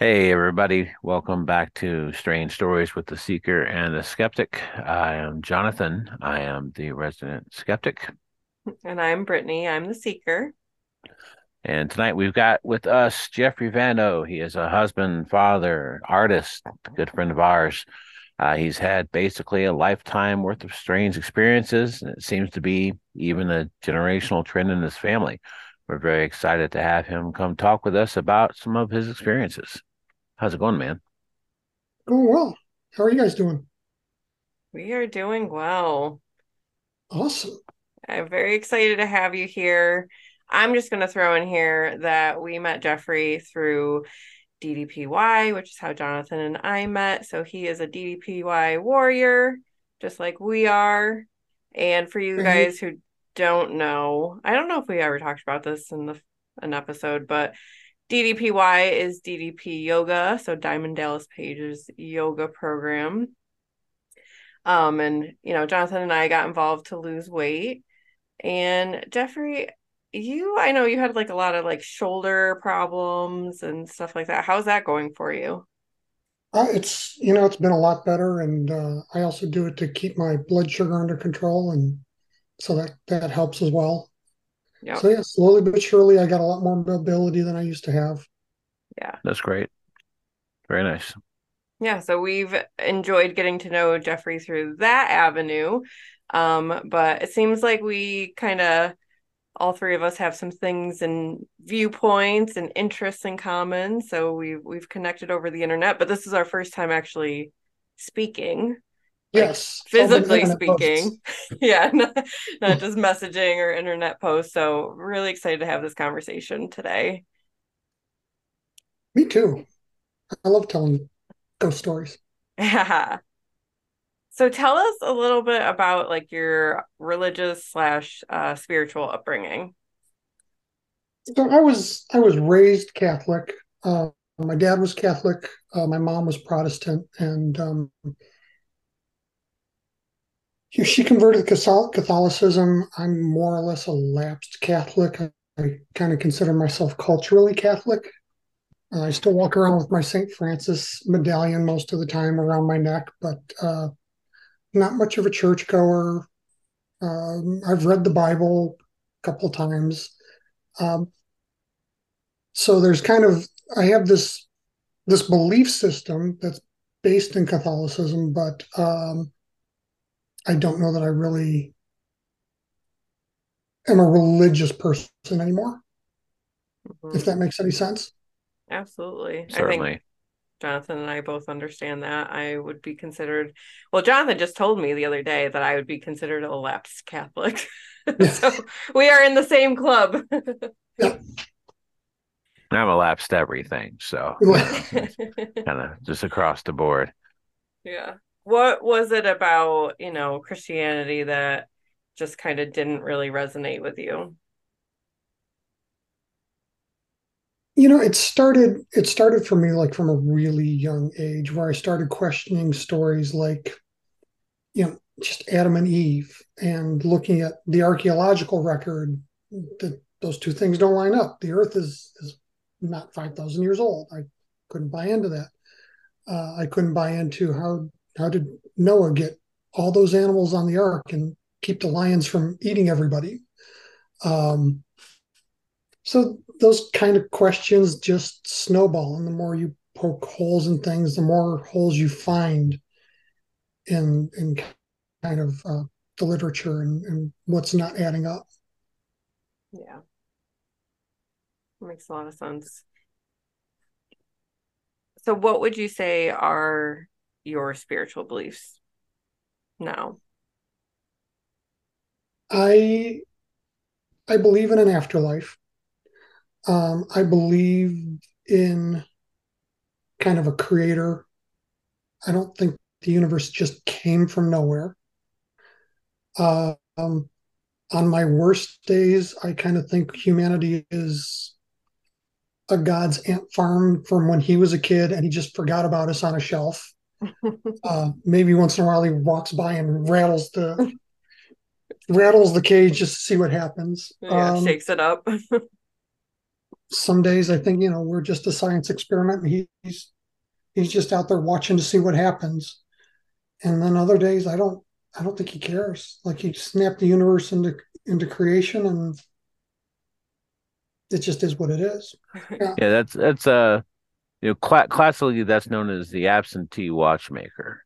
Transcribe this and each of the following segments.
Hey, everybody. Welcome back to Strange Stories with the Seeker and the Skeptic. I am Jonathan. I am the resident skeptic. And I'm Brittany. I'm the seeker. And tonight we've got with us Jeffrey Vano. He is a husband, father, artist, good friend of ours. Uh, he's had basically a lifetime worth of strange experiences, and it seems to be even a generational trend in his family. We're very excited to have him come talk with us about some of his experiences. How's it going, man? Going well. How are you guys doing? We are doing well. Awesome. I'm very excited to have you here. I'm just going to throw in here that we met Jeffrey through DDPY, which is how Jonathan and I met. So he is a DDPY warrior, just like we are. And for you mm-hmm. guys who don't know, I don't know if we ever talked about this in the an episode, but DDPY is DDP Yoga, so Diamond Dallas Page's yoga program. Um, and you know, Jonathan and I got involved to lose weight. And Jeffrey, you I know you had like a lot of like shoulder problems and stuff like that. How's that going for you? Uh, it's you know it's been a lot better, and uh, I also do it to keep my blood sugar under control, and so that that helps as well. Yep. So yeah, slowly but surely, I got a lot more mobility than I used to have. Yeah, that's great. Very nice. Yeah, so we've enjoyed getting to know Jeffrey through that avenue. Um, but it seems like we kind of all three of us have some things and viewpoints and interests in common. So we've we've connected over the internet, but this is our first time actually speaking yes. Physically speaking. Yeah not, not just messaging or internet posts. So really excited to have this conversation today. Me too. I love telling ghost stories. Yeah so tell us a little bit about like your religious slash uh, spiritual upbringing. So i was i was raised catholic. Uh, my dad was catholic. Uh, my mom was protestant. And um, she converted to Catholicism. I'm more or less a lapsed Catholic. I kind of consider myself culturally Catholic. Uh, I still walk around with my St. Francis medallion most of the time around my neck, but uh, not much of a churchgoer. Um, I've read the Bible a couple times. Um, so there's kind of I have this this belief system that's based in Catholicism, but um, I don't know that I really am a religious person anymore. Mm-hmm. If that makes any sense. Absolutely. Certainly. I think Jonathan and I both understand that. I would be considered well, Jonathan just told me the other day that I would be considered a lapsed Catholic. so we are in the same club. yeah. I'm a lapsed everything, so kind of just across the board. Yeah what was it about you know christianity that just kind of didn't really resonate with you? You know it started it started for me like from a really young age where i started questioning stories like you know just adam and eve and looking at the archaeological record that those two things don't line up. The earth is is not 5000 years old. I couldn't buy into that. Uh, i couldn't buy into how how did Noah get all those animals on the ark and keep the lions from eating everybody? Um, so those kind of questions just snowball, and the more you poke holes in things, the more holes you find in in kind of uh, the literature and, and what's not adding up. Yeah, makes a lot of sense. So, what would you say are your spiritual beliefs now? I I believe in an afterlife. Um, I believe in kind of a creator. I don't think the universe just came from nowhere. Um, on my worst days, I kind of think humanity is a God's ant farm from when he was a kid and he just forgot about us on a shelf uh, maybe once in a while he walks by and rattles the rattles the cage just to see what happens. Yeah, um, shakes it up. some days I think, you know, we're just a science experiment and he's he's just out there watching to see what happens. And then other days I don't I don't think he cares. Like he snapped the universe into into creation and it just is what it is. Yeah, yeah that's that's uh you know cl- classically that's known as the absentee watchmaker.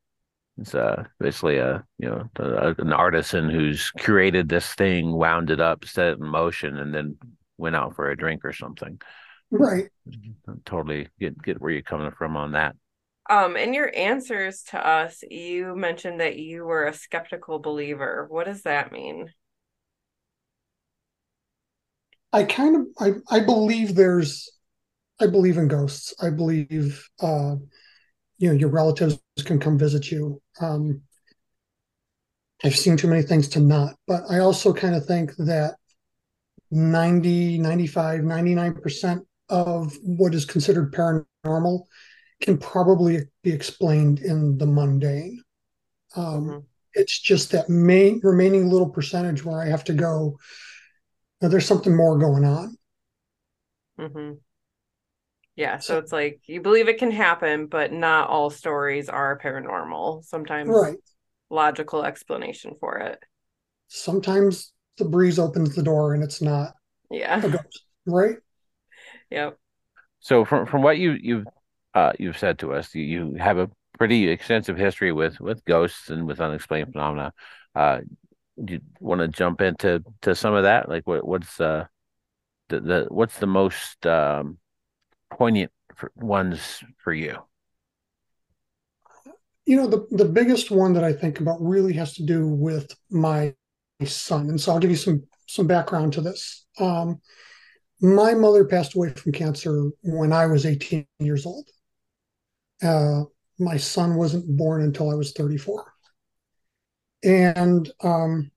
It's uh, basically a you know a, an artisan who's curated this thing, wound it up, set it in motion, and then went out for a drink or something. Right. Totally get get where you're coming from on that. Um, in your answers to us, you mentioned that you were a skeptical believer. What does that mean? I kind of I, I believe there's I believe in ghosts. I believe uh you know your relatives can come visit you. Um I've seen too many things to not, but I also kind of think that 90, 95, 99% of what is considered paranormal can probably be explained in the mundane. Um, mm-hmm. It's just that main remaining little percentage where I have to go, there's something more going on. Mm-hmm. Yeah, so it's like you believe it can happen, but not all stories are paranormal. Sometimes, right? Logical explanation for it. Sometimes the breeze opens the door and it's not. Yeah. Ghost, right. Yep. So from from what you you've uh, you've said to us, you, you have a pretty extensive history with with ghosts and with unexplained phenomena. Uh, do you want to jump into to some of that? Like, what what's uh the, the what's the most um, poignant for ones for you? You know, the the biggest one that I think about really has to do with my son, and so I'll give you some some background to this. Um, my mother passed away from cancer when I was 18 years old. Uh, my son wasn't born until I was 34. And um,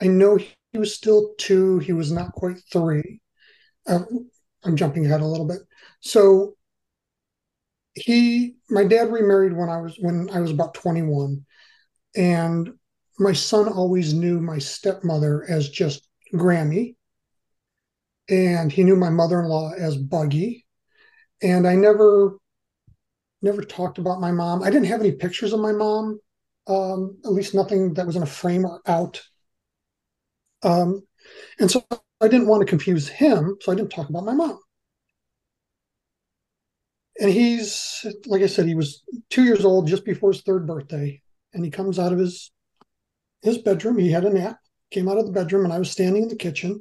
I know he was still two, he was not quite three. Uh, I'm jumping ahead a little bit. So he, my dad remarried when I was when I was about 21, and my son always knew my stepmother as just Grammy, and he knew my mother-in-law as Buggy, and I never never talked about my mom. I didn't have any pictures of my mom, um, at least nothing that was in a frame or out. Um, and so I didn't want to confuse him, so I didn't talk about my mom. And he's, like I said, he was two years old just before his third birthday, and he comes out of his his bedroom. He had a nap, came out of the bedroom, and I was standing in the kitchen.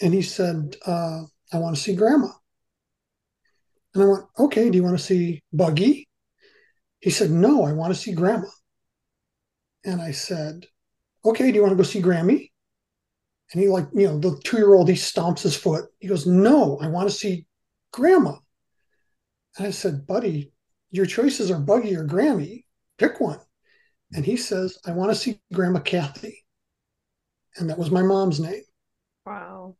And he said, uh, "I want to see Grandma." And I went, "Okay, do you want to see Buggy?" He said, "No, I want to see Grandma." And I said, "Okay, do you want to go see Grammy?" And he like, you know, the two-year-old, he stomps his foot. He goes, No, I want to see grandma. And I said, Buddy, your choices are Buggy or Grammy. Pick one. And he says, I want to see Grandma Kathy. And that was my mom's name. Wow.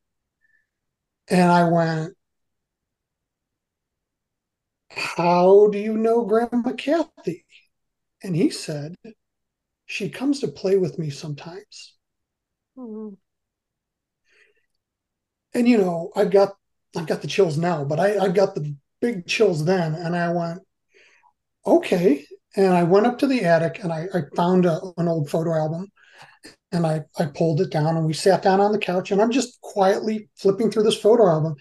And I went, How do you know Grandma Kathy? And he said, She comes to play with me sometimes. Mm-hmm and you know, I've got I've got the chills now, but I, I've got the big chills then, and I went, okay. And I went up to the attic and I, I found a, an old photo album and I, I pulled it down and we sat down on the couch and I'm just quietly flipping through this photo album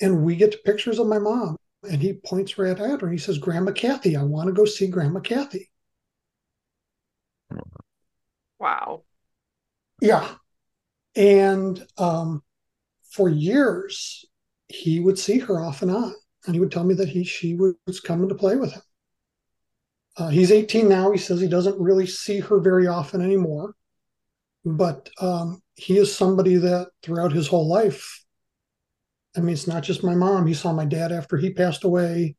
and we get to pictures of my mom and he points right at her and he says, Grandma Kathy, I want to go see Grandma Kathy. Wow. Yeah. And um, for years, he would see her off and on, and he would tell me that he she was coming to play with him. Uh, he's 18 now. He says he doesn't really see her very often anymore, but um, he is somebody that throughout his whole life. I mean, it's not just my mom. He saw my dad after he passed away.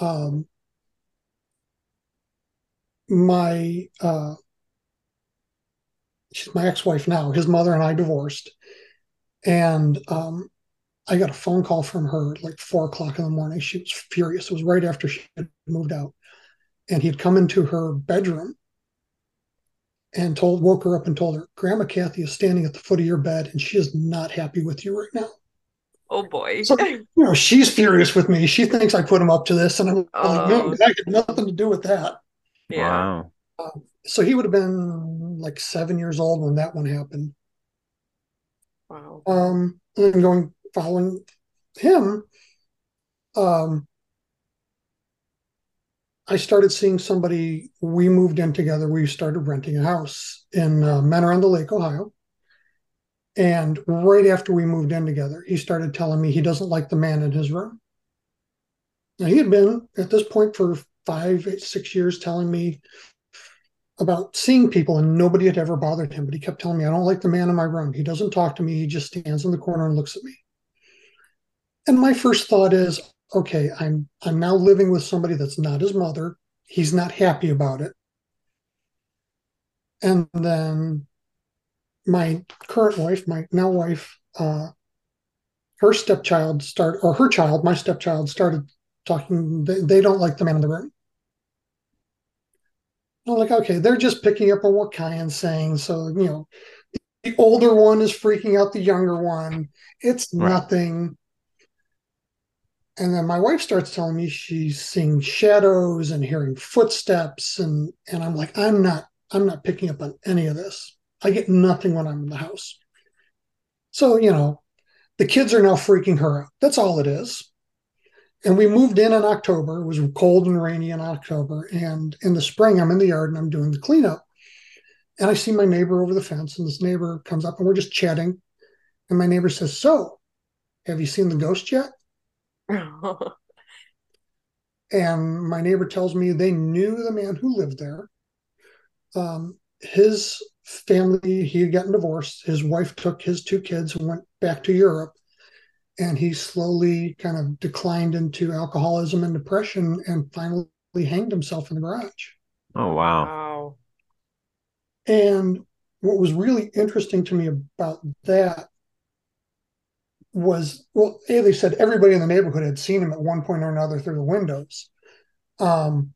Um, my uh, she's my ex-wife now. His mother and I divorced, and um, I got a phone call from her like four o'clock in the morning. She was furious. It was right after she had moved out. And he'd come into her bedroom and told woke her up and told her, Grandma Kathy is standing at the foot of your bed and she is not happy with you right now. Oh boy. So, you know, she's furious with me. She thinks I put him up to this, and I'm oh. like, no, that had nothing to do with that. Yeah. Wow. Uh, so he would have been like seven years old when that one happened. Wow. Um, and going following him, um, I started seeing somebody. We moved in together. We started renting a house in uh, Mentor on the Lake, Ohio. And right after we moved in together, he started telling me he doesn't like the man in his room. Now, he had been at this point for five, eight, six years telling me about seeing people, and nobody had ever bothered him. But he kept telling me, I don't like the man in my room. He doesn't talk to me. He just stands in the corner and looks at me. And my first thought is, okay, I'm I'm now living with somebody that's not his mother. He's not happy about it. And then my current wife, my now wife, uh, her stepchild start or her child, my stepchild started talking. They, they don't like the man in the room. I'm like, okay, they're just picking up on what Kyan's saying. So, you know, the older one is freaking out the younger one. It's right. nothing. And then my wife starts telling me she's seeing shadows and hearing footsteps, and and I'm like, I'm not, I'm not picking up on any of this. I get nothing when I'm in the house. So, you know, the kids are now freaking her out. That's all it is. And we moved in in October. It was cold and rainy in October. And in the spring, I'm in the yard and I'm doing the cleanup. And I see my neighbor over the fence, and this neighbor comes up and we're just chatting. And my neighbor says, So, have you seen the ghost yet? and my neighbor tells me they knew the man who lived there. Um, his family, he had gotten divorced. His wife took his two kids and went back to Europe. And he slowly kind of declined into alcoholism and depression and finally hanged himself in the garage. Oh, wow. Wow. And what was really interesting to me about that was well, A, they said everybody in the neighborhood had seen him at one point or another through the windows. Um,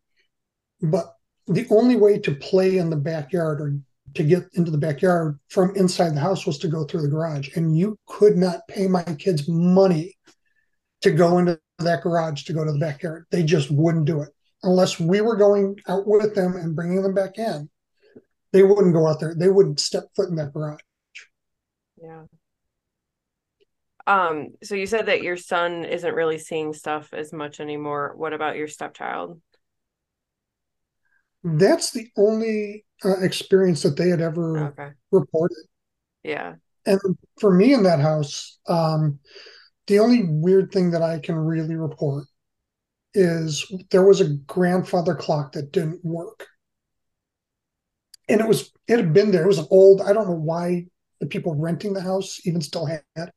but the only way to play in the backyard or to get into the backyard from inside the house was to go through the garage. And you could not pay my kids money to go into that garage to go to the backyard. They just wouldn't do it unless we were going out with them and bringing them back in. They wouldn't go out there. They wouldn't step foot in that garage. Yeah. Um, so you said that your son isn't really seeing stuff as much anymore. What about your stepchild? That's the only uh, experience that they had ever okay. reported. Yeah. And for me in that house, um, the only weird thing that I can really report is there was a grandfather clock that didn't work. And it was it had been there. It was an old, I don't know why the people renting the house even still had it.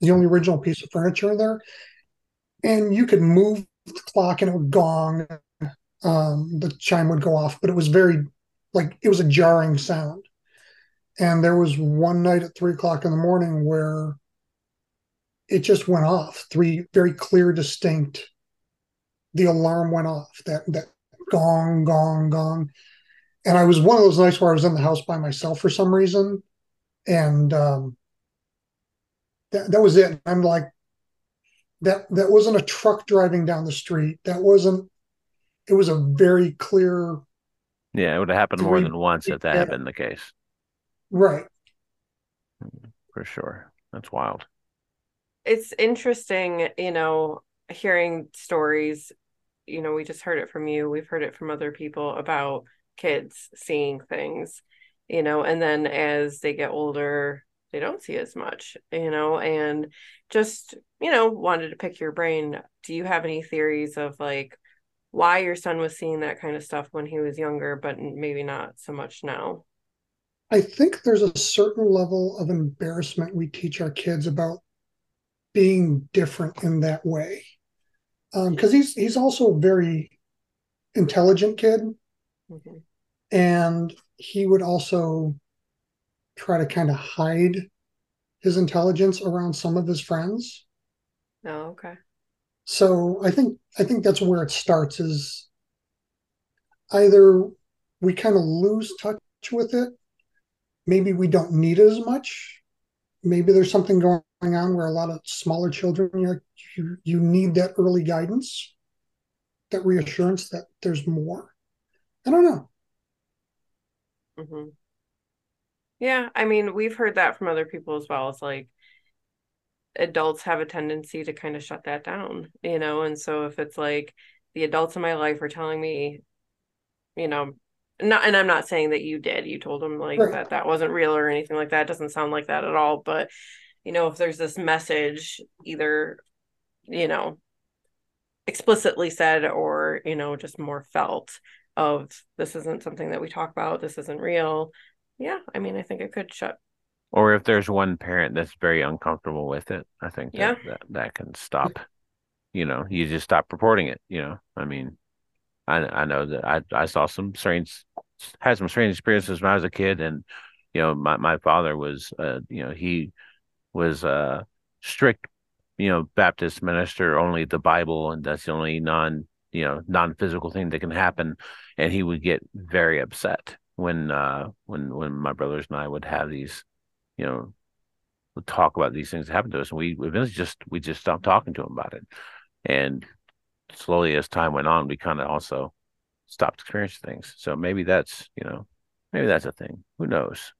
the only original piece of furniture in there. And you could move the clock and it would gong. Um, the chime would go off, but it was very like it was a jarring sound. And there was one night at three o'clock in the morning where it just went off. Three very clear, distinct. The alarm went off. That that gong, gong, gong. And I was one of those nights where I was in the house by myself for some reason, and um, that that was it. I'm like, that that wasn't a truck driving down the street. That wasn't. It was a very clear yeah, it would have happened more than once if that had been the case. Right. For sure. That's wild. It's interesting, you know, hearing stories. You know, we just heard it from you. We've heard it from other people about kids seeing things, you know, and then as they get older, they don't see as much, you know, and just, you know, wanted to pick your brain. Do you have any theories of like why your son was seeing that kind of stuff when he was younger, but maybe not so much now? I think there's a certain level of embarrassment we teach our kids about being different in that way. Because um, he's he's also a very intelligent kid, mm-hmm. and he would also try to kind of hide his intelligence around some of his friends. Oh, okay. So I think I think that's where it starts is either we kind of lose touch with it. Maybe we don't need it as much. Maybe there's something going on where a lot of smaller children you you, need that early guidance, that reassurance that there's more. I don't know. Mm-hmm. Yeah, I mean, we've heard that from other people as well. It's like adults have a tendency to kind of shut that down, you know, and so if it's like the adults in my life are telling me, you know, not and I'm not saying that you did. You told them like right. that that wasn't real or anything like that. It doesn't sound like that at all, but you know, if there's this message either, you know, explicitly said or, you know, just more felt of this isn't something that we talk about, this isn't real. Yeah, I mean, I think it could shut or if there's one parent that's very uncomfortable with it, I think that, yeah. that, that can stop. You know, you just stop reporting it. You know, I mean, I I know that I I saw some strange had some strange experiences when I was a kid, and you know, my my father was uh you know he was uh strict you know Baptist minister, only the Bible, and that's the only non you know non physical thing that can happen, and he would get very upset when uh when when my brothers and I would have these you know would talk about these things that happened to us, and we we just we just stopped talking to him about it, and slowly as time went on, we kind of also stopped experiencing things. So maybe that's you know maybe that's a thing. Who knows?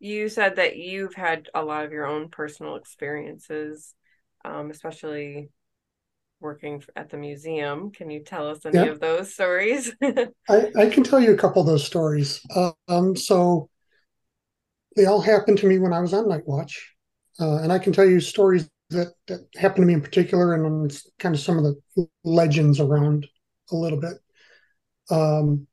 You said that you've had a lot of your own personal experiences, um, especially working at the museum. Can you tell us any yeah. of those stories? I, I can tell you a couple of those stories. Um, so they all happened to me when I was on night watch. Uh, and I can tell you stories that, that happened to me in particular and kind of some of the legends around a little bit. Um,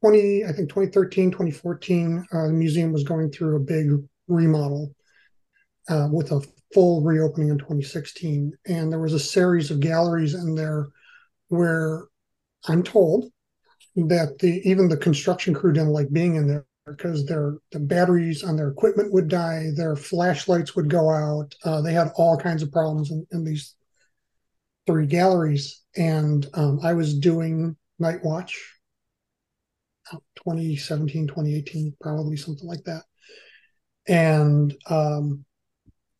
20, I think 2013, 2014, uh, the museum was going through a big remodel uh, with a full reopening in 2016. And there was a series of galleries in there where I'm told that the even the construction crew didn't like being in there because their the batteries on their equipment would die, their flashlights would go out. Uh, they had all kinds of problems in, in these three galleries, and um, I was doing night watch, 2017, 2018, probably something like that, and um,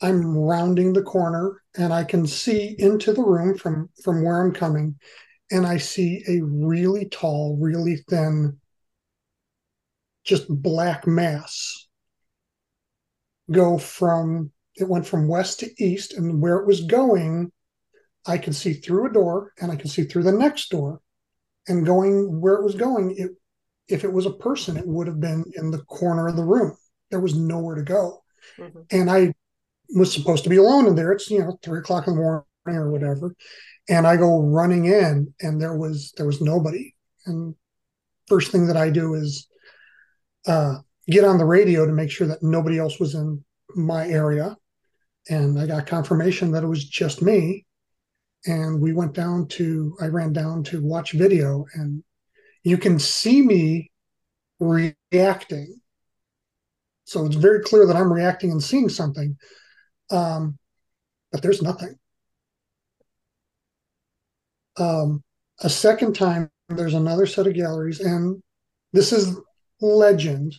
I'm rounding the corner and I can see into the room from from where I'm coming, and I see a really tall, really thin just black mass go from it went from west to east and where it was going i could see through a door and i could see through the next door. And going where it was going it if it was a person it would have been in the corner of the room. There was nowhere to go. Mm-hmm. and i was supposed to be alone in there. It's you know three o'clock in the morning or whatever and i go running in and there was there was nobody and first thing that i do is uh, get on the radio to make sure that nobody else was in my area. And I got confirmation that it was just me. And we went down to, I ran down to watch video, and you can see me reacting. So it's very clear that I'm reacting and seeing something. Um, but there's nothing. Um, a second time, there's another set of galleries, and this is legend.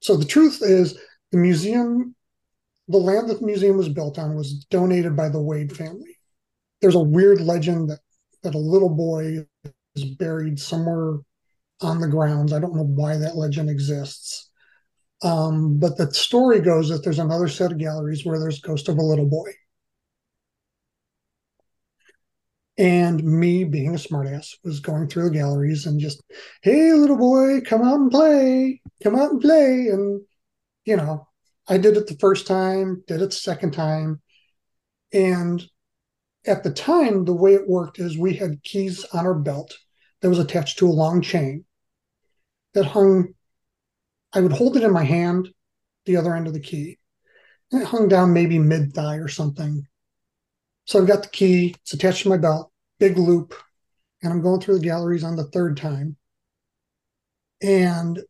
So the truth is, the museum, the land that the museum was built on, was donated by the Wade family. There's a weird legend that that a little boy is buried somewhere on the grounds. I don't know why that legend exists. Um, but the story goes that there's another set of galleries where there's ghost of a little boy. And me being a smartass was going through the galleries and just, hey, little boy, come out and play, come out and play. And, you know, I did it the first time, did it the second time. And at the time, the way it worked is we had keys on our belt that was attached to a long chain that hung, I would hold it in my hand, the other end of the key. And it hung down maybe mid thigh or something. So I've got the key, it's attached to my belt, big loop, and I'm going through the galleries on the third time. And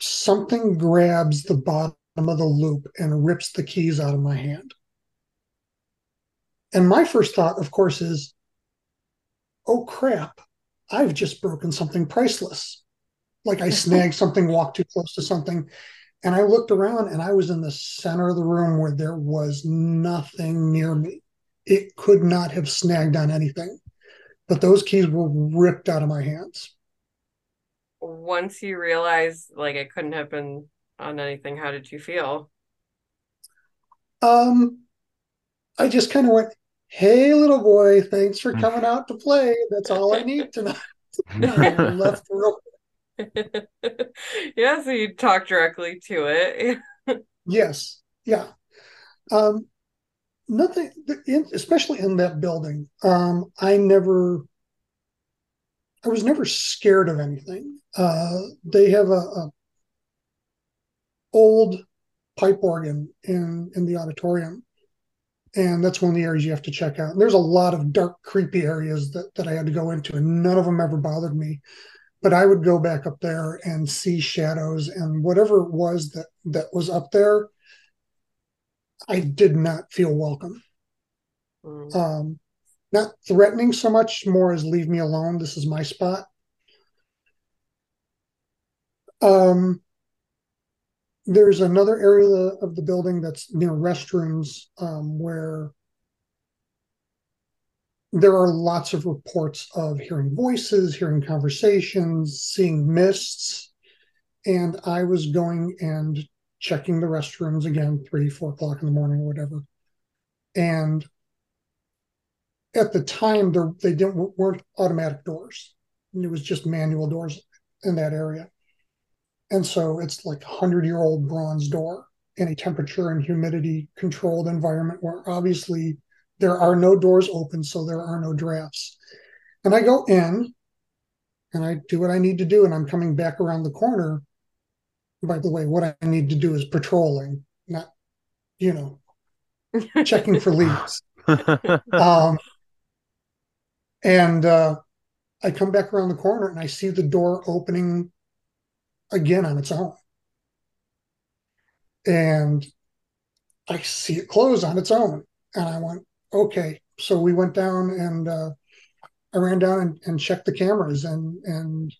something grabs the bottom of the loop and rips the keys out of my hand. And my first thought, of course, is, oh crap, I've just broken something priceless. like I snagged something, walked too close to something. And I looked around and I was in the center of the room where there was nothing near me. It could not have snagged on anything, but those keys were ripped out of my hands. Once you realized like it couldn't have been on anything, how did you feel? Um, I just kind of went, "Hey, little boy, thanks for coming out to play. That's all I need tonight." and left real yeah, so you talk directly to it. yes, yeah. Um, nothing, especially in that building. Um, I never, I was never scared of anything. Uh, they have a, a old pipe organ in in the auditorium, and that's one of the areas you have to check out. And there's a lot of dark, creepy areas that that I had to go into, and none of them ever bothered me but I would go back up there and see shadows and whatever it was that that was up there. I did not feel welcome. Mm. Um, not threatening so much, more as leave me alone. This is my spot. Um, there's another area of the building that's near restrooms um, where there are lots of reports of hearing voices, hearing conversations, seeing mists. And I was going and checking the restrooms again, three, four o'clock in the morning or whatever. And at the time, they didn't weren't automatic doors. It was just manual doors in that area. And so it's like a hundred year old bronze door in a temperature and humidity controlled environment where obviously there are no doors open, so there are no drafts. And I go in and I do what I need to do, and I'm coming back around the corner. By the way, what I need to do is patrolling, not, you know, checking for leads. um, and uh, I come back around the corner and I see the door opening again on its own. And I see it close on its own. And I went, okay. So we went down and uh, I ran down and, and checked the cameras and and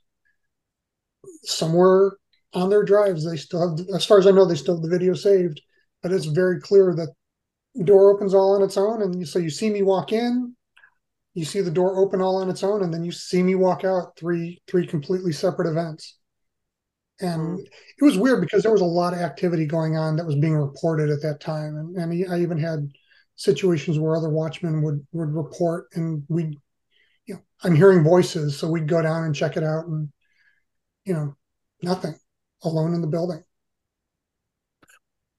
somewhere on their drives they still have as far as I know they still have the video saved, but it's very clear that door opens all on its own and so you see me walk in you see the door open all on its own and then you see me walk out three three completely separate events. And mm-hmm. it was weird because there was a lot of activity going on that was being reported at that time and, and i even had situations where other watchmen would would report and we'd you know i'm hearing voices so we'd go down and check it out and you know nothing alone in the building.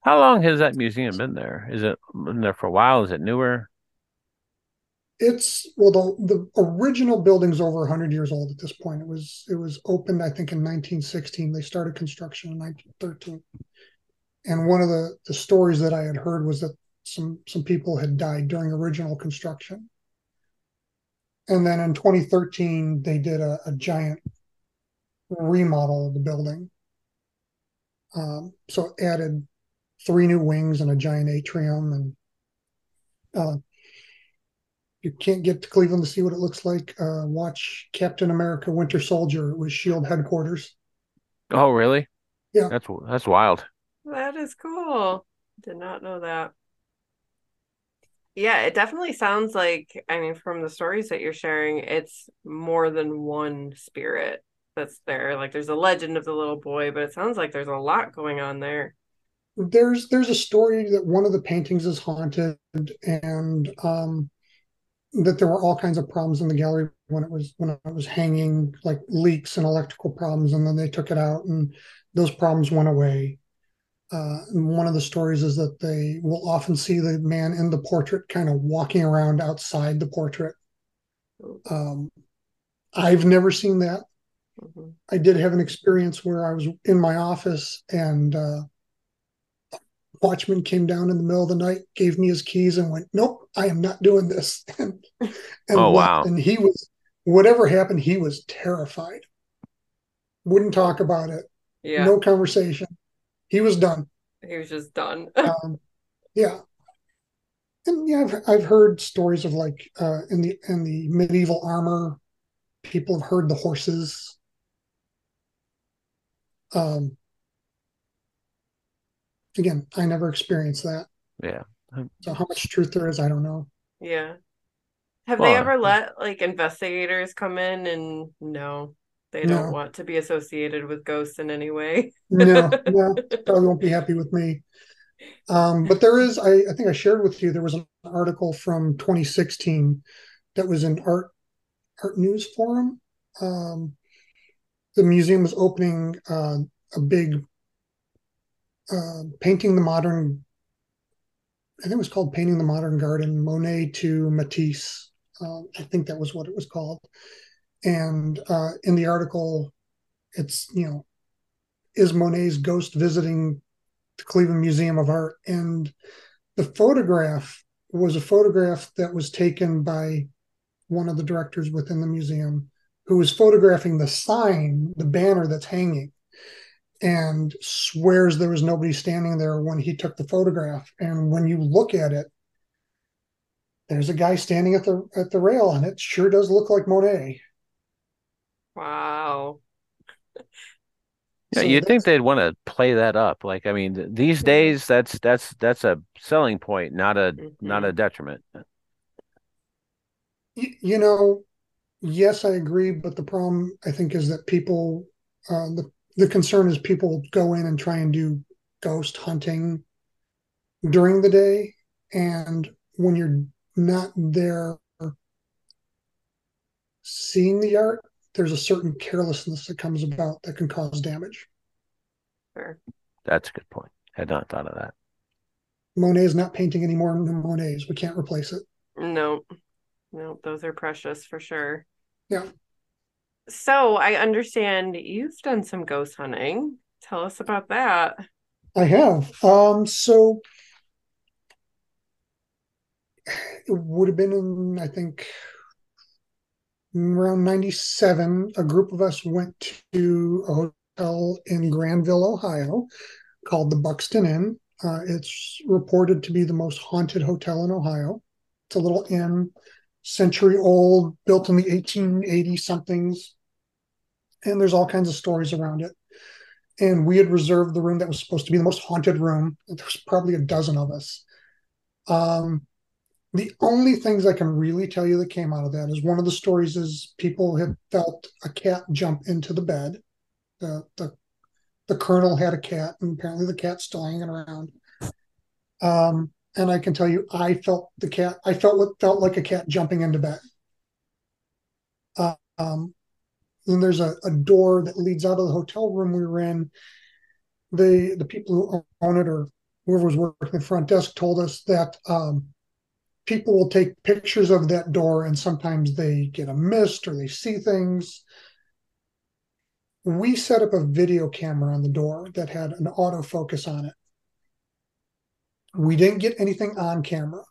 How long has that museum been there? Is it been there for a while? Is it newer? It's well the the original building's over 100 years old at this point. It was it was opened i think in 1916 they started construction in 1913 and one of the the stories that i had heard was that some some people had died during original construction. And then in 2013, they did a, a giant remodel of the building. Um, so added three new wings and a giant atrium. And uh, you can't get to Cleveland to see what it looks like. Uh, watch Captain America: Winter Soldier. It was Shield headquarters. Oh, really? Yeah, that's that's wild. That is cool. Did not know that. Yeah, it definitely sounds like, I mean, from the stories that you're sharing, it's more than one spirit that's there. Like there's a legend of the little boy, but it sounds like there's a lot going on there. There's there's a story that one of the paintings is haunted and um that there were all kinds of problems in the gallery when it was when it was hanging, like leaks and electrical problems, and then they took it out and those problems went away. Uh, one of the stories is that they will often see the man in the portrait kind of walking around outside the portrait. Um, I've never seen that. Mm-hmm. I did have an experience where I was in my office and uh, watchman came down in the middle of the night, gave me his keys, and went, "Nope, I am not doing this." and, and oh wow! And he was, whatever happened, he was terrified. Wouldn't talk about it. Yeah. No conversation he was done. He was just done. um, yeah, and yeah, I've I've heard stories of like uh, in the in the medieval armor, people have heard the horses. Um, again, I never experienced that. Yeah. So how much truth there is, I don't know. Yeah. Have Well, they ever let like investigators come in and no, they don't want to be associated with ghosts in any way? No, no, probably won't be happy with me. Um, but there is, I, I think I shared with you, there was an article from 2016 that was in Art Art News Forum. Um, the museum was opening uh, a big uh, painting the modern. I think it was called Painting the Modern Garden, Monet to Matisse. Uh, I think that was what it was called. And uh, in the article, it's you know, is Monet's ghost visiting the Cleveland Museum of Art? And the photograph was a photograph that was taken by one of the directors within the museum who was photographing the sign, the banner that's hanging, and swears there was nobody standing there when he took the photograph. And when you look at it, there's a guy standing at the at the rail, and it sure does look like Monet. Wow. Yeah, So you'd think they'd want to play that up. Like, I mean, these mm-hmm. days that's that's that's a selling point, not a not a mm-hmm. detriment. y- you know, yes, I agree, but the problem I think is that people, uh, the the concern is people go in and try and do ghost hunting during the day, and when you're not there seeing the art, there's a certain carelessness that comes about that can cause damage. Sure. That's a good point. I Had not thought of that. Monet is not painting anymore. than Monet's. We can't replace it. No, no, those are precious for sure. Yeah. So I understand you've done some ghost hunting. Tell us about that. I have. Um, so it would have been in, I think, around 97. A group of us went to a hotel in Granville, Ohio, called the Buxton Inn. Uh, it's reported to be the most haunted hotel in Ohio. It's a little inn, century old, built in the 1880 somethings. And there's all kinds of stories around it and we had reserved the room that was supposed to be the most haunted room. There was probably a dozen of us. Um, the only things I can really tell you that came out of that is one of the stories is people had felt a cat jump into the bed. The the the colonel had a cat, and apparently the cat's still hanging around. Um, and I can tell you, I felt the cat. I felt what felt like a cat jumping into bed. Uh, um, then there's a, a door that leads out of the hotel room we were in. The the people who own it or whoever was working the front desk told us that um, people will take pictures of that door and sometimes they get a mist or they see things. We set up a video camera on the door that had an autofocus on it. We didn't get anything on camera.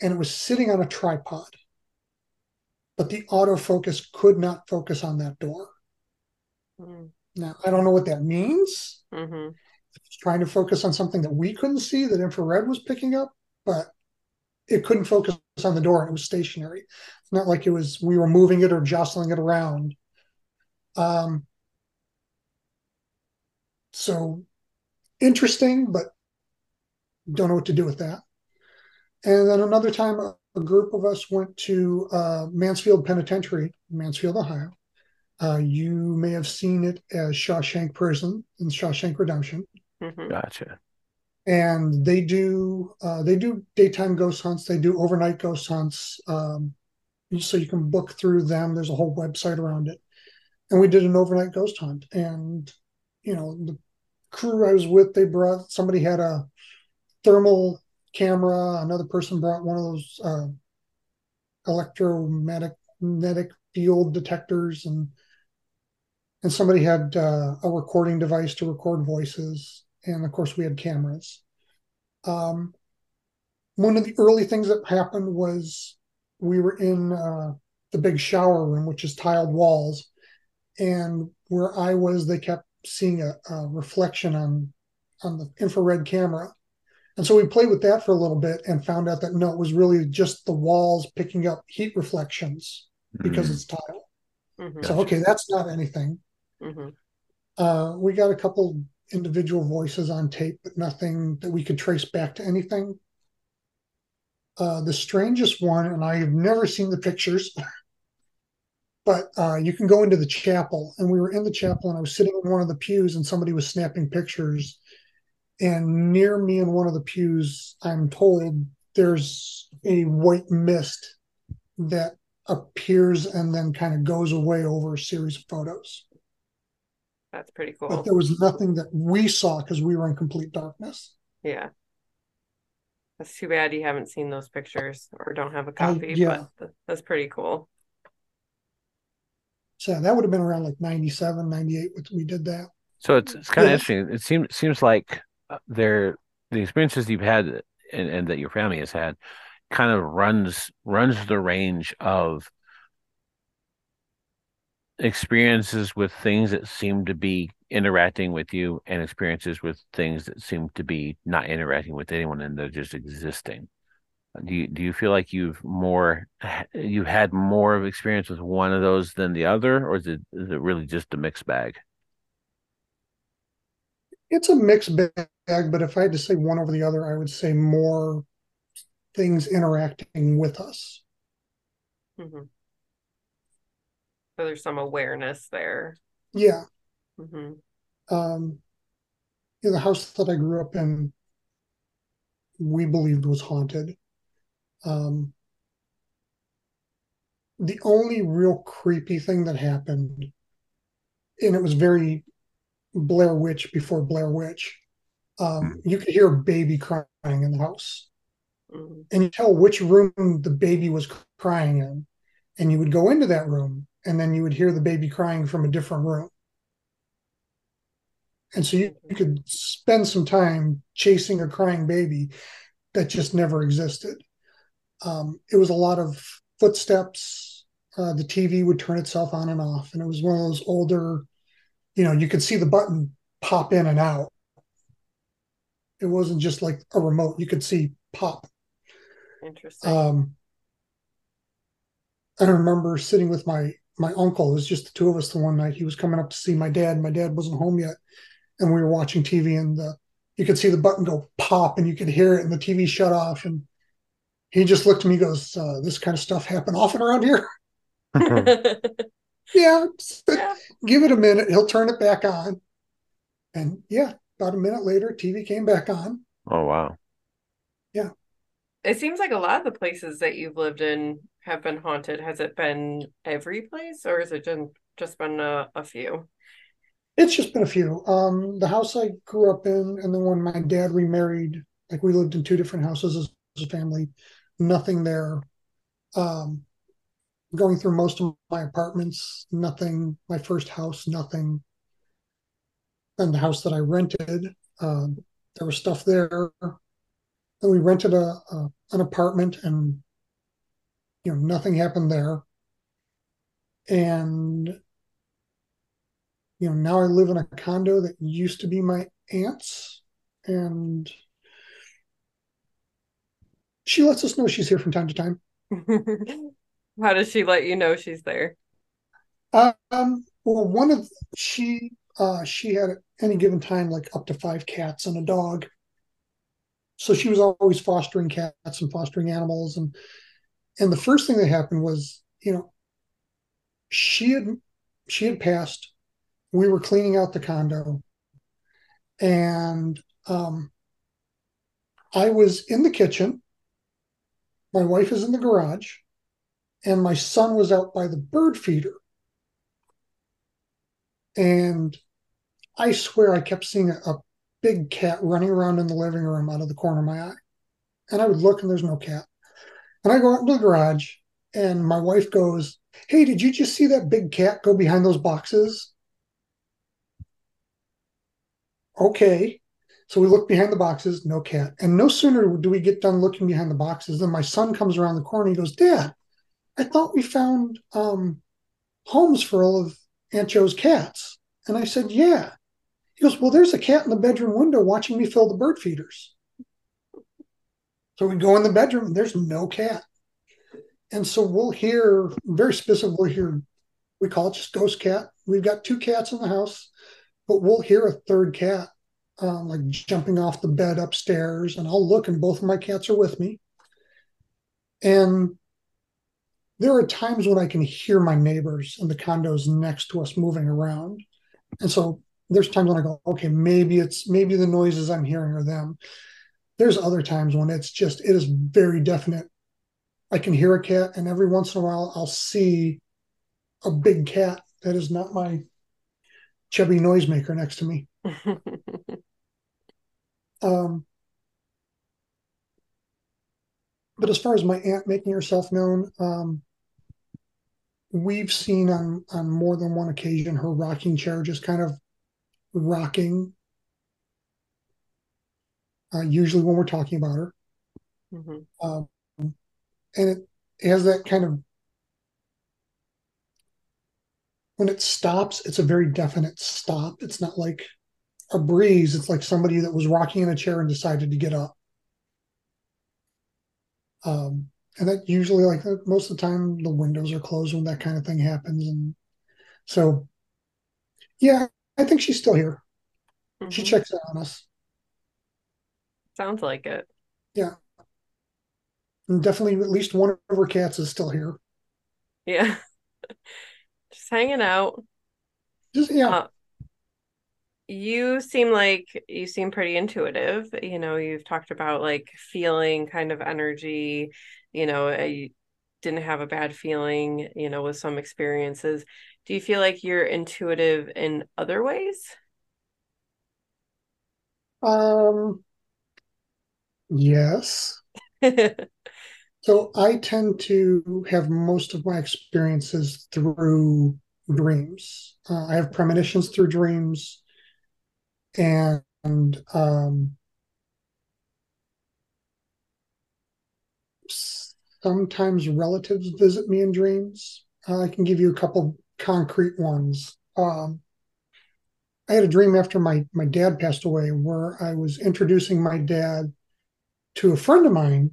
And it was sitting on a tripod but the autofocus could not focus on that door. Mm, Now, I don't know what that means. Mm-hmm. It's trying to focus on something that we couldn't see that infrared was picking up, but it couldn't focus on the door and it was stationary. It's not like it was we were moving it or jostling it around. Um, so interesting, but don't know what to do with that. And then another time, a, a group of us went to uh, Mansfield Penitentiary, Mansfield, Ohio. Uh, you may have seen it as Shawshank Prison and Shawshank Redemption, Mm-hmm. Gotcha. and they do uh, they do daytime ghost hunts. They do overnight ghost hunts, um, so you can book through them. There's a whole website around it, and we did an overnight ghost hunt. And you know the crew I was with, they brought somebody had a thermal camera. Another person brought one of those uh, electromagnetic field detectors, and and somebody had uh, a recording device to record voices. And of course, we had cameras. Um, one of the early things that happened was we were in uh, the big shower room, which is tiled walls, and where I was, they kept seeing a, a reflection on on the infrared camera. And so we played with that for a little bit and found out that no, it was really just the walls picking up heat reflections because Mm, it's tile. Mm-hmm. So okay, that's not anything. Mm-hmm. Uh, we got a couple individual voices on tape, but nothing that we could trace back to anything. Uh, the strangest one, and I have never seen the pictures, but uh, you can go into the chapel. And we were in the chapel, and I was sitting in one of the pews, and somebody was snapping pictures. And near me in one of the pews, I'm told there's a white mist that appears and then kind of goes away over a series of photos. That's pretty cool. But there was nothing that we saw because we were in complete darkness. Yeah. That's too bad you haven't seen those pictures or don't have a copy, yeah. but that's pretty cool. So that would have been around like 97, 98 when we did that. So it's it's kind of interesting. It seems seems like there the experiences you've had and, and that your family has had kind of runs runs the range of experiences with things that seem to be interacting with you and experiences with things that seem to be not interacting with anyone and they're just existing. Do you do you feel like you've more you've had more of experience with one of those than the other, or is it is it really just a mixed bag? It's a mixed bag, but if I had to say one over the other, I would say more things interacting with us. hmm So there's some awareness there. Yeah. hmm Um, you know, the house that I grew up in, we believed was haunted. Um, the only real creepy thing that happened, and it was very Blair Witch before Blair Witch. Um, you could hear a baby crying in the house, hmm and you tell which room the baby was crying in, and you would go into that room, and then you would hear the baby crying from a different room. And so you, you could spend some time chasing a crying baby that just never existed. Um, it was a lot of footsteps. Uh, the TV would turn itself on and off, and it was one of those older, you know, you could see the button pop in and out. It wasn't just like a remote; you could see pop. Interesting. Um, I remember sitting with my my uncle. It was just the two of us the one night. He was coming up to see my dad. My dad wasn't home yet, and we were watching TV. And the, you could see the button go pop, and you could hear it, and the TV shut off. And he just looked at me, and goes, uh, "This kind of stuff happen often around here." yeah, yeah. give it a minute. He'll turn it back on. And yeah, about a minute later, TV came back on. Oh wow. Yeah. It seems like a lot of the places that you've lived in have been haunted. Has it been every place or has it just, just been a, a few? It's just been a few. Um, the house I grew up in, and then when my dad remarried, like we lived in two different houses as a family, nothing there. Um, going through most of my apartments, nothing. My first house, nothing. And the house that I rented, um, there was stuff there. Then we rented a, a an apartment, and you know nothing happened there. And you know now I live in a condo that used to be my aunt's, and she lets us know she's here from time to time. How does she let you know she's there? Um, well, one of she uh, she had any given time like up to five cats and a dog. So she was always fostering cats and fostering animals, and and the first thing that happened was, you know, she had she had passed. We were cleaning out the condo, and um, I was in the kitchen. My wife is in the garage, and my son was out by the bird feeder. And I swear I kept seeing a, a big cat running around in the living room out of the corner of my eye. And I would look and there's no cat. And I go out into the garage and my wife goes, Hey, did you just see that big cat go behind those boxes? Okay. So we look behind the boxes, no cat. And no sooner do we get done looking behind the boxes than my son comes around the corner. He goes, Dad, I thought we found um, homes for all of Aunt Joe's cats. And I said, Yeah. He goes, Well, there's a cat in the bedroom window watching me fill the bird feeders. So we go in the bedroom and there's no cat. And so we'll hear very specifically here, we call it just ghost cat. We've got two cats in the house. but we'll hear a third cat um, like jumping off the bed upstairs, and I'll look, and both of my cats are with me. And there are times when I can hear my neighbors in the condos next to us moving around. And so there's times when I go, okay, maybe it's maybe the noises I'm hearing are them. There's other times when it's just it is very definite. I can hear a cat, and every once in a while I'll see a big cat that is not my chubby noisemaker next to me. um, but as far as my aunt making herself known, um, we've seen on on more than one occasion her rocking chair just kind of rocking. Uh, usually when we're talking about her, mm-hmm. um, and it has that kind of when it stops, it's a very definite stop. It's not like a breeze. It's like somebody that was rocking in a chair and decided to get up. Um, and that usually, like most of the time, the windows are closed when that kind of thing happens. And so, yeah, I think she's still here. Mm-hmm. She checks in on us. Sounds like it. Yeah. And definitely, at least one of her cats is still here. Yeah. Just hanging out. Just, yeah. Uh, you seem like you seem pretty intuitive. You know, you've talked about like feeling kind of energy, you know, you didn't have a bad feeling, you know, with some experiences. Do you feel like you're intuitive in other ways? Um yes. so I tend to have most of my experiences through dreams. Uh, I have premonitions through dreams and um, sometimes relatives visit me in dreams. Uh, I can give you a couple concrete ones. Um, I had a dream after my my dad passed away where I was introducing my dad to a friend of mine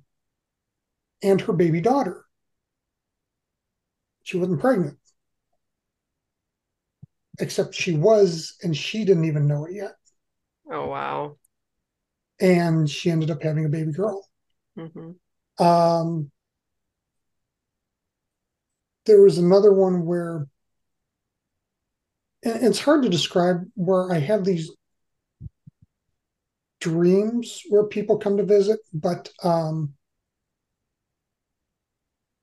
and her baby daughter. She wasn't pregnant, except she was, and she didn't even know it yet. Oh wow! And she ended up having a baby girl. Mm-hmm. Um, there was another one where it's hard to describe where I have these dreams where people come to visit, but um,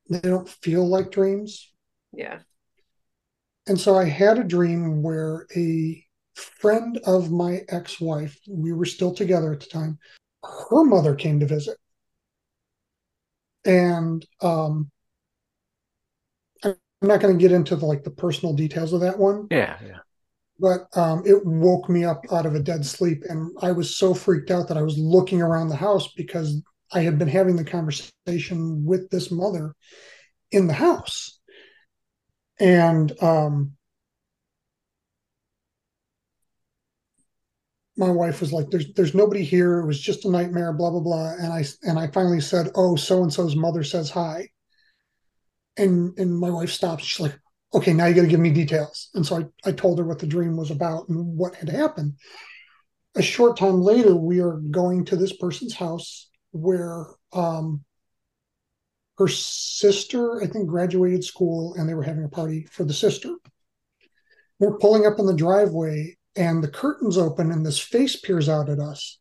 they don't feel like dreams. Yeah. And so I had a dream where a friend of my ex-wife, we were still together at the time, her mother came to visit. And um, I'm not going to get into the like the personal details of that one. Yeah, yeah. But um, it woke me up out of a dead sleep, and I was so freaked out that I was looking around the house because I had been having the conversation with this mother in the house, and um, my wife was like, "There's there's nobody here. It was just a nightmare." Blah blah blah. And I and I finally said, "Oh, so and so's mother says hi." And and my wife stops. She's like, "Okay, now you got to give me details." And so I I told her what the dream was about and what had happened. A short time later, we are going to this person's house where um, her sister, I think, graduated school, and they were having a party for the sister. We're pulling up in the driveway, and the curtains open and this face peers out at us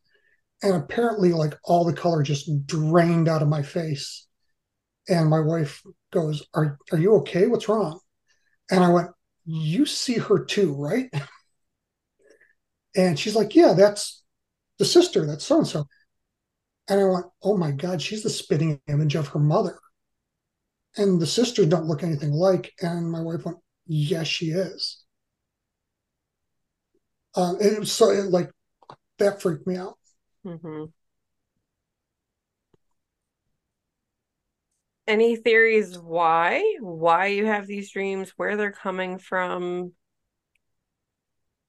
and apparently like all the color just drained out of my face and my wife goes are are you okay? What's wrong? And i went you see her too right? And she's like yeah that's the sister that's so and so and i went oh my god she's the spitting image of her mother. And the sisters don't look anything like and my wife went yes she is. Um, and it was so it, like that freaked me out. Mm-hmm. Any theories why? Why you have these dreams? Where they're coming from?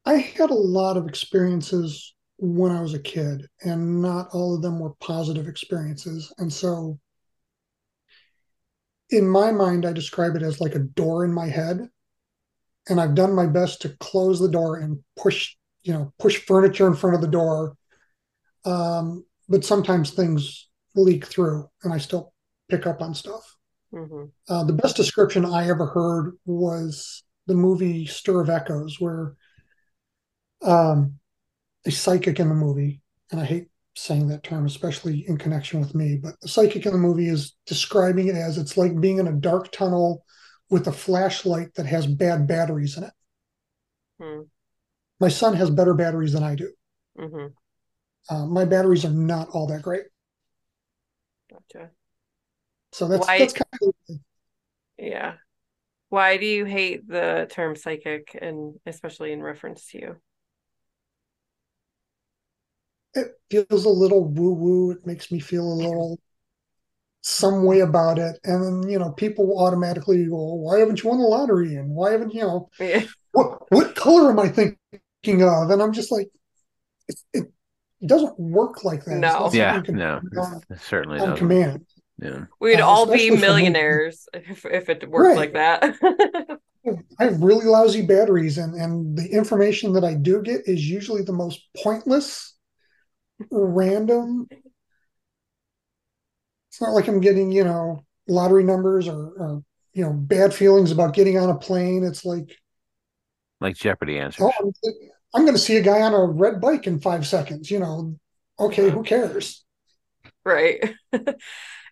I had a lot of experiences when I was a kid, and not all of them were positive experiences. And so, in my mind, I describe it as like a door in my head and I've done my best to close the door and push you know, push furniture in front of the door. Um, but sometimes things leak through and I still pick up on stuff. Mm-hmm. Uh, the best description I ever heard was the movie Stir of Echoes, where um, a psychic in the movie, and I hate saying that term, especially in connection with me, but the psychic in the movie is describing it as it's like being in a dark tunnel with a flashlight that has bad batteries in it. Hmm. My son has better batteries than I do. Mm-hmm. Uh, my batteries are not all that great. Gotcha. So that's Why, that's kind of yeah. Why do you hate the term psychic, and especially in reference to you? It feels a little woo woo. It makes me feel a little some way about it, and then you know people automatically go, "Why haven't you won the lottery?" And why haven't you know yeah. what what color am I thinking of? And I'm just like, it, it doesn't work like that. No, yeah, no, certainly on command. Yeah. We'd uh, all be millionaires if, if it worked right. like that. I have really lousy batteries, and, and the information that I do get is usually the most pointless, random. It's not like I'm getting, you know, lottery numbers or, or you know, bad feelings about getting on a plane. It's like, like Jeopardy answers. Oh, I'm, I'm going to see a guy on a red bike in five seconds. You know, okay, who cares? Right.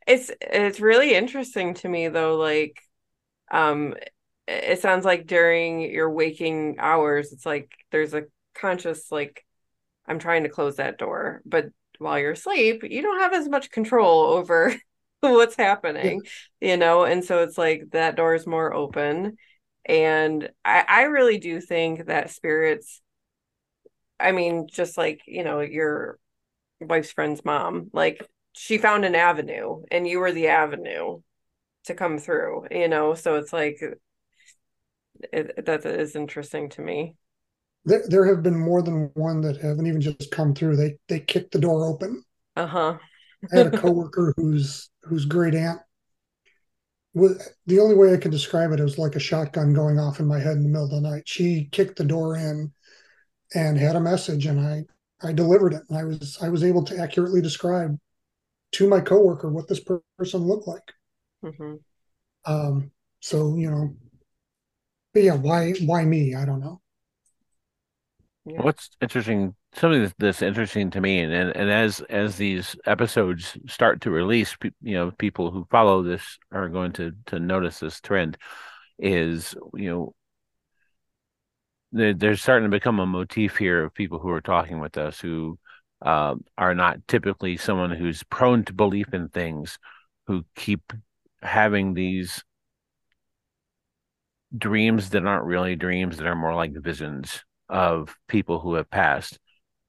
It's it's really interesting to me though, like um it sounds like during your waking hours, it's like there's a conscious like I'm trying to close that door, but while you're asleep, you don't have as much control over what's happening, you know, and so it's like that door is more open. And I, I really do think that spirits, I mean, just like, you know, your wife's friend's mom, like she found an avenue and you were the avenue to come through you know? So it's like it, that is interesting to me. There, there have been more than one that haven't even just come through. They they kicked the door open. Uh-huh. I had a coworker whose whose great aunt was the only way i could describe it, it was like a shotgun going off in my head in the middle of the night. She kicked the door in and had a message and i i delivered it. And i was i was able to accurately describe to my coworker what this person looked like. Mm-hmm. Um, so you know, but yeah, why why me? I don't know. What's interesting, something that's interesting to me, and, and and as as these episodes start to release, you know, people who follow this are going to to notice this trend. Is you know there's starting to become a motif here of people who are talking with us who uh, are not typically someone who's prone to belief in things, who keep having these dreams that aren't really dreams, that are more like visions of people who have passed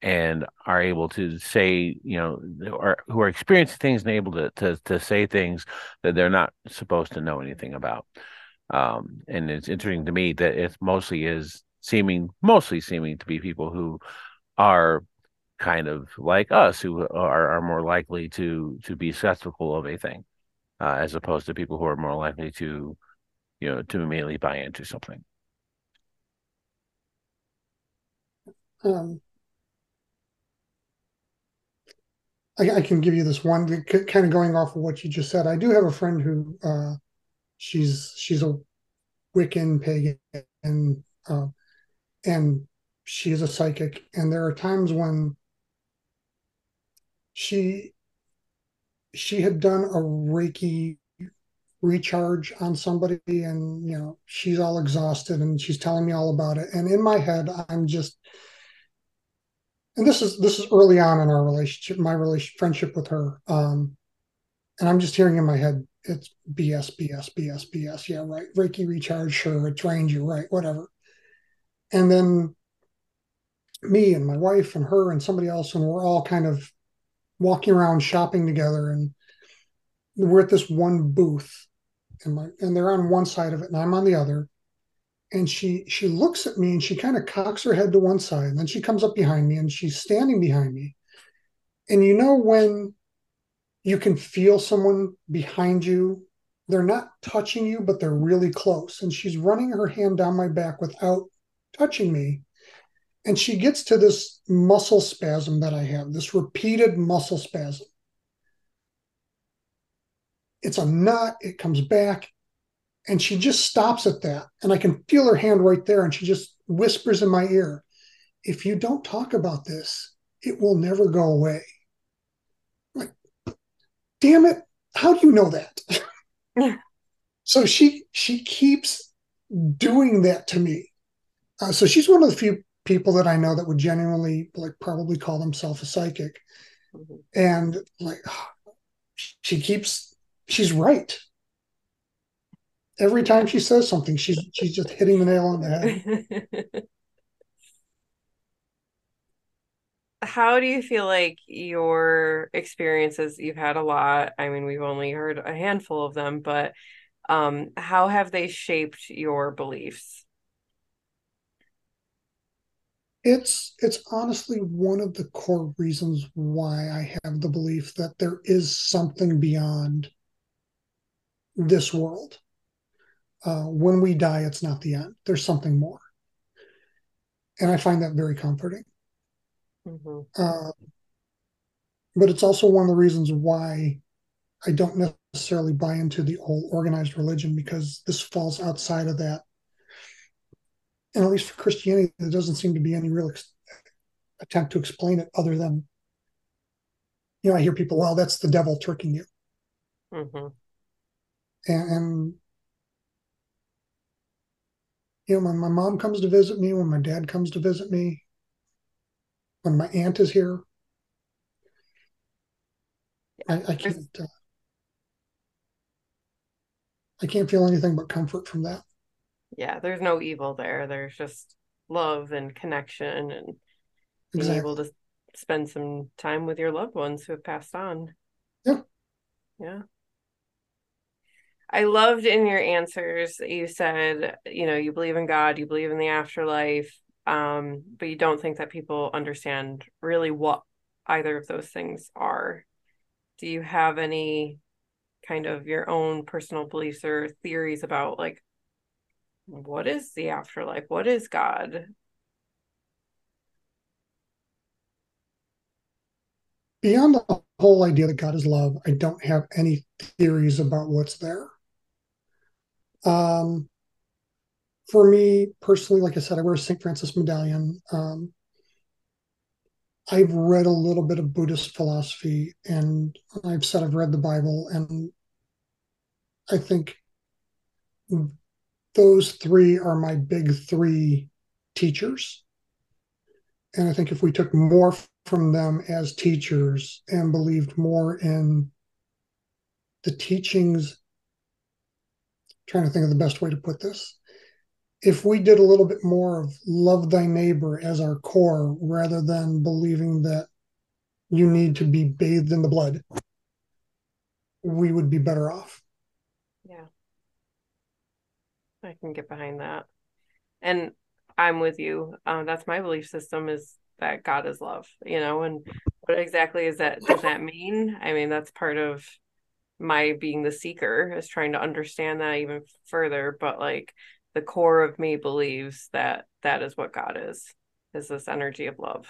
and are able to say, you know, or who are experiencing things and able to, to, to say things that they're not supposed to know anything about. Um, and it's interesting to me that it mostly is seeming, mostly seeming to be people who are kind of like us who are, are more likely to to be skeptical of a thing uh, as opposed to people who are more likely to you know to immediately buy into something. Um, I, I, can give you this one kind of going off of what you just said. I do have a friend who uh, she's she's a wiccan pagan and uh, and she is a psychic and there are times when she she had done a Reiki recharge on somebody and you know she's all exhausted and she's telling me all about it. And in my head i'm just and this is this is early on in our relationship my relationship friendship with her um and i'm just hearing in my head it's bs bs bs bs yeah right. Reiki recharge sure it drains you right whatever. And then me and my wife and her and somebody else and we're all kind of walking around shopping together and we're at this one booth and my and they're on one side of it and I'm on the other. And she she looks at me and she kind of cocks her head to one side and then she comes up behind me and she's standing behind me. And you know when you can feel someone behind you? They're not touching you but they're really close. And she's running her hand down my back without touching me And she gets to this muscle spasm that I have, this repeated muscle spasm. It's a knot, it comes back, and she just stops at that. And I can feel her hand right there, and she just whispers in my ear, If you don't talk about this, it will never go away. like, damn it, how do you know that? so she she keeps doing that to me. Uh, so she's one of the few people that I know that would genuinely like probably call themselves a psychic. Mm-hmm. And like she keeps she's right. Every time she says something, she's she's just hitting the nail on the head. How do you feel like your experiences? You've had a lot. I mean, we've only heard a handful of them, but um, how have they shaped your beliefs? It's it's honestly one of the core reasons why I have the belief that there is something beyond this world. Uh, when we die, it's not the end. There's something more, and I find that very comforting. Mm-hmm. Uh, but it's also one of the reasons why I don't necessarily buy into the old organized religion because this falls outside of that and at least for Christianity, there doesn't seem to be any real ex- attempt to explain it other than, you know, I hear people, well, that's the devil tricking you. Mm-hmm. And, and, you know, when my mom comes to visit me, when my dad comes to visit me, when my aunt is here, I, I can't. Uh, I can't feel anything but comfort from that yeah there's no evil there there's just love and connection and being exactly. able to spend some time with your loved ones who have passed on yeah yeah I loved in your answers you said, you know, you believe in God, you believe in the afterlife, um, but you don't think that people understand really what either of those things are. Do you have any kind of your own personal beliefs or theories about like what is the afterlife? What is God? Beyond the whole idea that God is love, I don't have any theories about what's there. Um, for me personally, like I said, I wear a St. Francis medallion. Um, I've read a little bit of Buddhist philosophy, and I've said I've read the Bible, and I think those three are my big three teachers. And I think if we took more from them as teachers and believed more in the teachings, trying to think of the best way to put this, if we did a little bit more of love thy neighbor as our core rather than believing that you need to be bathed in the blood, we would be better off. I can get behind that. And I'm with you. Um, that's my belief system is that God is love, you know, and what exactly is that does that mean? I mean, that's part of my being the seeker is trying to understand that even further, but like the core of me believes that that is what God is, is this energy of love.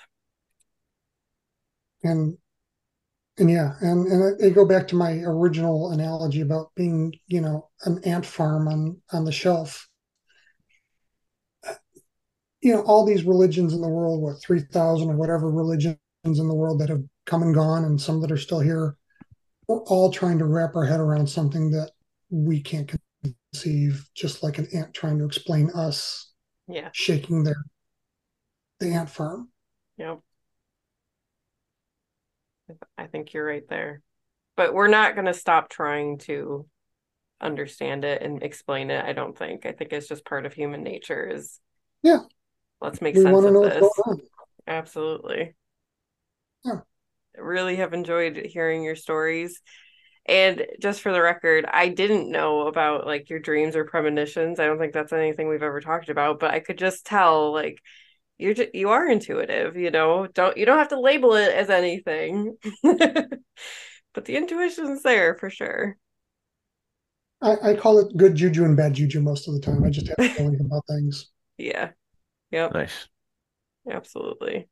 And and yeah, and and I go back to my original analogy about being, you know, an ant farm on on the shelf. Uh, you know, all these religions in the world, what three thousand or whatever religions in the world that have come and gone, and some that are still here. We're all trying to wrap our head around something that we can't conceive, just like an ant trying to explain us. Yeah, shaking their the ant farm. Yep. I think you're right there. But we're not going to stop trying to understand it and explain it. I don't think. I think it's just part of human nature. Is yeah. Let's make we sense of this. Absolutely. Yeah. Really have enjoyed hearing your stories. And just for the record, I didn't know about like your dreams or premonitions. I don't think that's anything we've ever talked about, but I could just tell like you're just, you are intuitive you know? Don't you don't have to label it as anything. But the intuition's there for sure. I, I call it good juju and bad juju most of the time. I just have feelings about things. Yeah. Yep. Nice. Absolutely.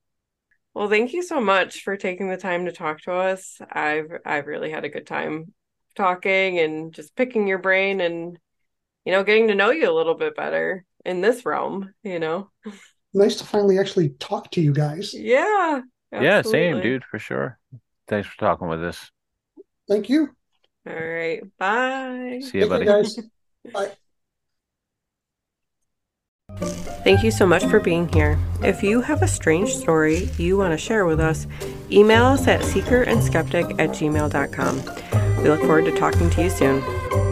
Well, thank you so much for taking the time to talk to us. I've I've really had a good time talking and just picking your brain and you know getting to know you a little bit better in this realm, you know. Nice to finally actually talk to you guys. Yeah. Yeah, same, dude, for sure. Thanks for talking with us. Thank you. All right. Bye. See you, Thank buddy. you guys. Bye. Thank you so much for being here. If you have a strange story you want to share with us, email us at seekerandskeptic at gmail.com. We look forward to talking to you soon.